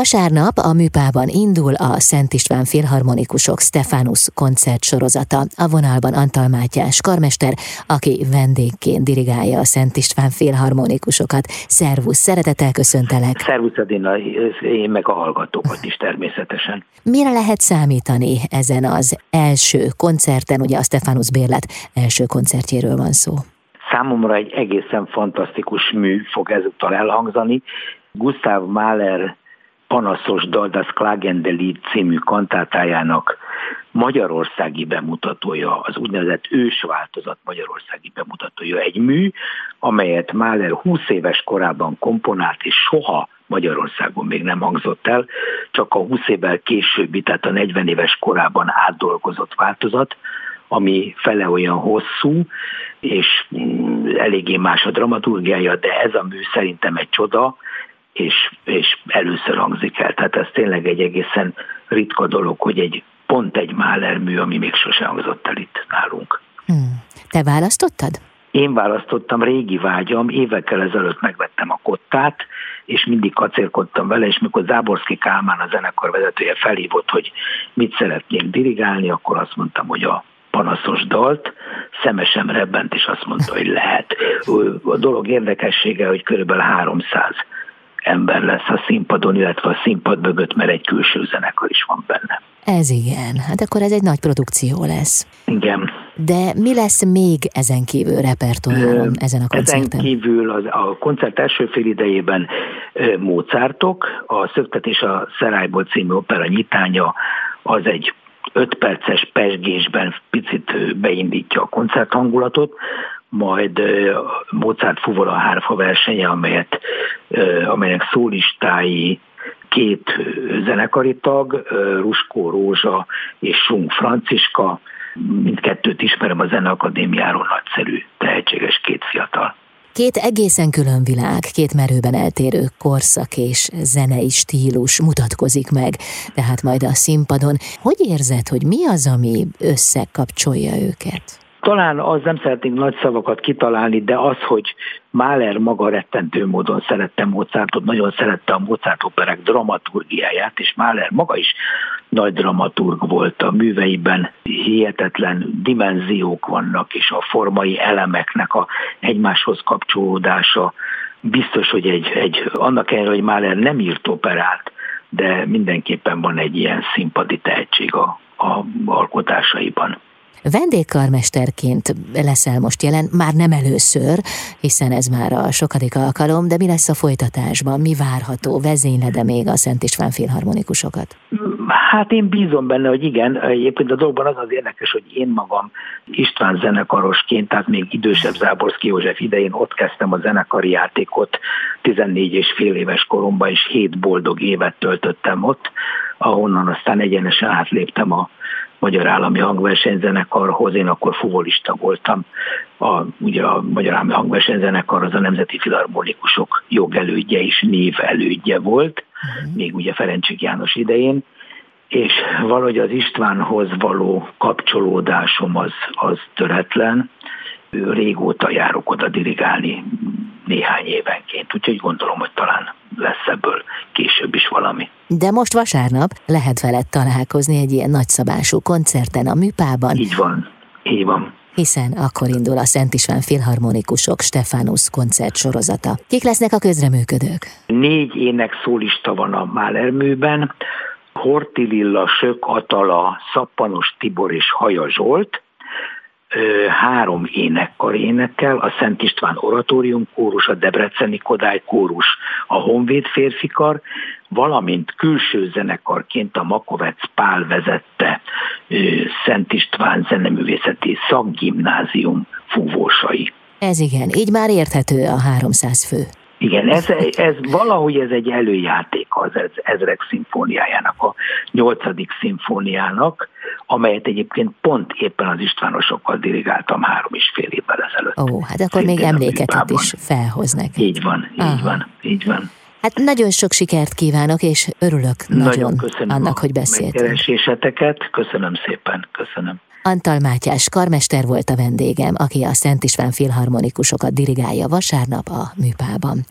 Vasárnap a műpában indul a Szent István Filharmonikusok Stefanus koncert sorozata. A vonalban Antal Mátyás karmester, aki vendégként dirigálja a Szent István Filharmonikusokat. Szervusz, szeretettel köszöntelek. Szervusz Adina, én meg a hallgatókat is természetesen. Mire lehet számítani ezen az első koncerten, ugye a Stefanus Bérlet első koncertjéről van szó? Számomra egy egészen fantasztikus mű fog ezúttal elhangzani. Gustav Mahler panaszos dal, das Klagende című kantátájának magyarországi bemutatója, az úgynevezett ősváltozat magyarországi bemutatója. Egy mű, amelyet Mahler 20 éves korában komponált, és soha Magyarországon még nem hangzott el, csak a 20 évvel későbbi, tehát a 40 éves korában átdolgozott változat, ami fele olyan hosszú, és mm, eléggé más a dramaturgiája, de ez a mű szerintem egy csoda, és, és először hangzik el. Tehát ez tényleg egy egészen ritka dolog, hogy egy pont egy Mahler mű, ami még sose hangzott el itt nálunk. Hmm. Te választottad? Én választottam, régi vágyam, évekkel ezelőtt megvettem a kottát, és mindig kacérkodtam vele, és mikor Záborszki Kálmán a zenekar vezetője felhívott, hogy mit szeretnék dirigálni, akkor azt mondtam, hogy a panaszos dalt, szemesem rebbent, és azt mondta, hogy lehet. A dolog érdekessége, hogy körülbelül 300 ember lesz a színpadon, illetve a színpad mögött, mert egy külső zenekar is van benne. Ez igen, hát akkor ez egy nagy produkció lesz. Igen. De mi lesz még ezen kívül repertoáron ezen a koncerten? Ezen kívül az, a koncert első fél idejében Mozartok, a Szöktetés a Szerályból című opera nyitánya az egy öt perces pesgésben picit beindítja a koncerthangulatot, majd Mozart fuvola hárfa versenye, amelyet, amelynek szólistái két zenekari tag, Ruskó Rózsa és Sung Franciska, mindkettőt ismerem a Zeneakadémiáról, nagyszerű, tehetséges két fiatal. Két egészen külön világ, két merőben eltérő korszak és zenei stílus mutatkozik meg, tehát majd a színpadon. Hogy érzed, hogy mi az, ami összekapcsolja őket? Talán az nem szeretnénk nagy szavakat kitalálni, de az, hogy Mahler maga rettentő módon szerette Mozartot, nagyon szerette a Mozart operák dramaturgiáját, és Mahler maga is nagy dramaturg volt a műveiben, hihetetlen dimenziók vannak, és a formai elemeknek a egymáshoz kapcsolódása biztos, hogy egy, egy annak ellenére, hogy Mahler nem írt operát, de mindenképpen van egy ilyen színpadi tehetség a, a alkotásaiban. Vendégkarmesterként leszel most jelen, már nem először, hiszen ez már a sokadik alkalom, de mi lesz a folytatásban? Mi várható? Vezénylede még a Szent István filharmonikusokat? Hát én bízom benne, hogy igen. Egyébként a dolgban az az érdekes, hogy én magam István zenekarosként, tehát még idősebb Záborszki József idején ott kezdtem a zenekari játékot 14 és fél éves koromban, és 7 boldog évet töltöttem ott, ahonnan aztán egyenesen átléptem a Magyar Állami Hangversenyzenekarhoz, én akkor fuvolista voltam. A, ugye a Magyar Állami Hangversenyzenekar az a Nemzeti Filharmonikusok jogelődje és névelődje volt, uh-huh. még ugye Ferencsik János idején, és valahogy az Istvánhoz való kapcsolódásom az, az töretlen. Régóta járok oda dirigálni néhány évenként, úgyhogy gondolom, hogy talán lesz ebből később is valami. De most vasárnap lehet veled találkozni egy ilyen nagyszabású koncerten a műpában. Így van, így van hiszen akkor indul a Szent István Filharmonikusok Stefanus koncert sorozata. Kik lesznek a közreműködők? Négy ének szólista van a Máler műben, Horti Lilla, Sök Atala, Szappanos Tibor és Haja Zsolt, három énekkar énekel, a Szent István Oratórium kórus, a Debreceni Kodály kórus, a Honvéd férfikar, valamint külső zenekarként a Makovec Pál vezette Szent István Zeneművészeti Szakgimnázium fúvósai. Ez igen, így már érthető a 300 fő. Igen, ez, ez valahogy ez egy előjáték az ezrek szimfóniájának, a nyolcadik szimfóniának, amelyet egyébként pont éppen az Istvánosokkal dirigáltam három és fél évvel ezelőtt. Ó, hát akkor még emlékeket is felhoz neked. Így van, így Aha. van, így van. Hát nagyon sok sikert kívánok, és örülök nagyon, nagyon köszönöm annak, hogy beszéltünk. Kereséseteket, köszönöm szépen, köszönöm. Antal Mátyás karmester volt a vendégem, aki a Szent István filharmonikusokat dirigálja vasárnap a műpában.